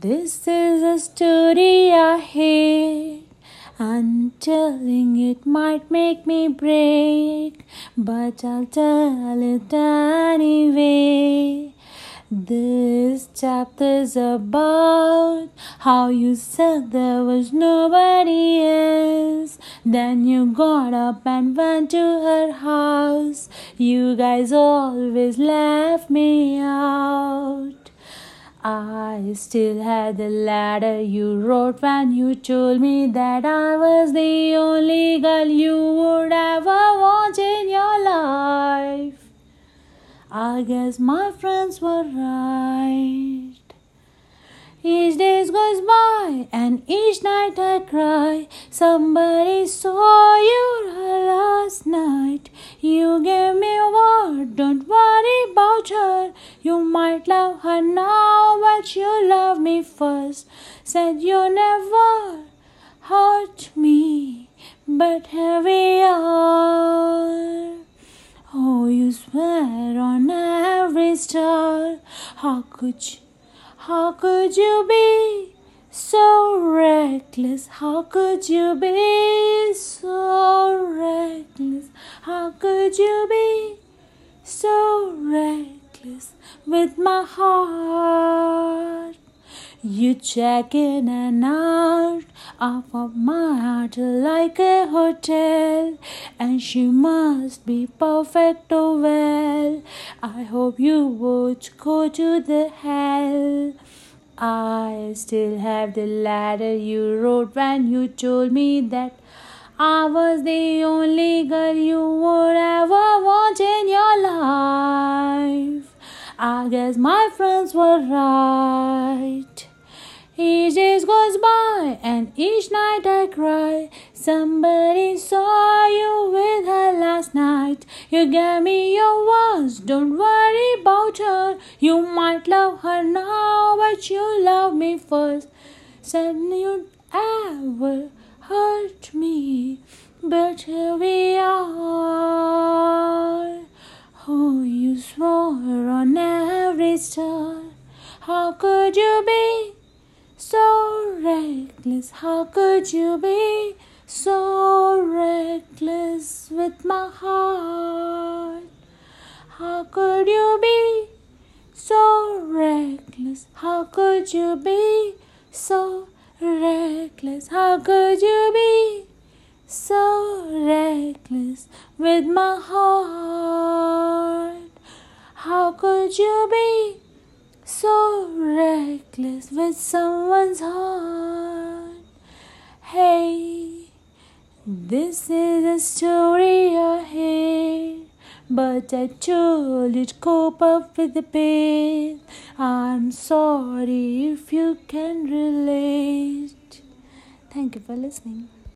This is a story I hate. I'm telling it might make me break, but I'll tell it anyway. This chapter's about how you said there was nobody else. Then you got up and went to her house. You guys always left me out. I still had the letter you wrote when you told me that I was the only girl you would ever want in your life. I guess my friends were right. Each day goes by and each night I cry. Somebody saw you last night. You gave me a word, don't worry about her. You might love her now, but you love me first. Said you never hurt me, but here we are. Oh, you swear on every star. How could you, how could you be so reckless? How could you be with my heart? You check in and out of my heart like a hotel, and she must be perfect oh well. I hope you would go to the hell. I still have the letter you wrote when you told me that I was the only girl you My friends were right. Each day goes by and each night I cry. Somebody saw you with her last night. You gave me your words, don't worry about her. You might love her now, but you love me first. Said you'd ever hurt me, but here we are. How could you be? so reckless. How could you be so reckless with my heart? How could you be so reckless? How could you be so reckless? How could you be so reckless with my heart? How could you be? With someone's heart. Hey, this is a story I hate, but I told you to cope up with the pain. I'm sorry if you can relate. Thank you for listening.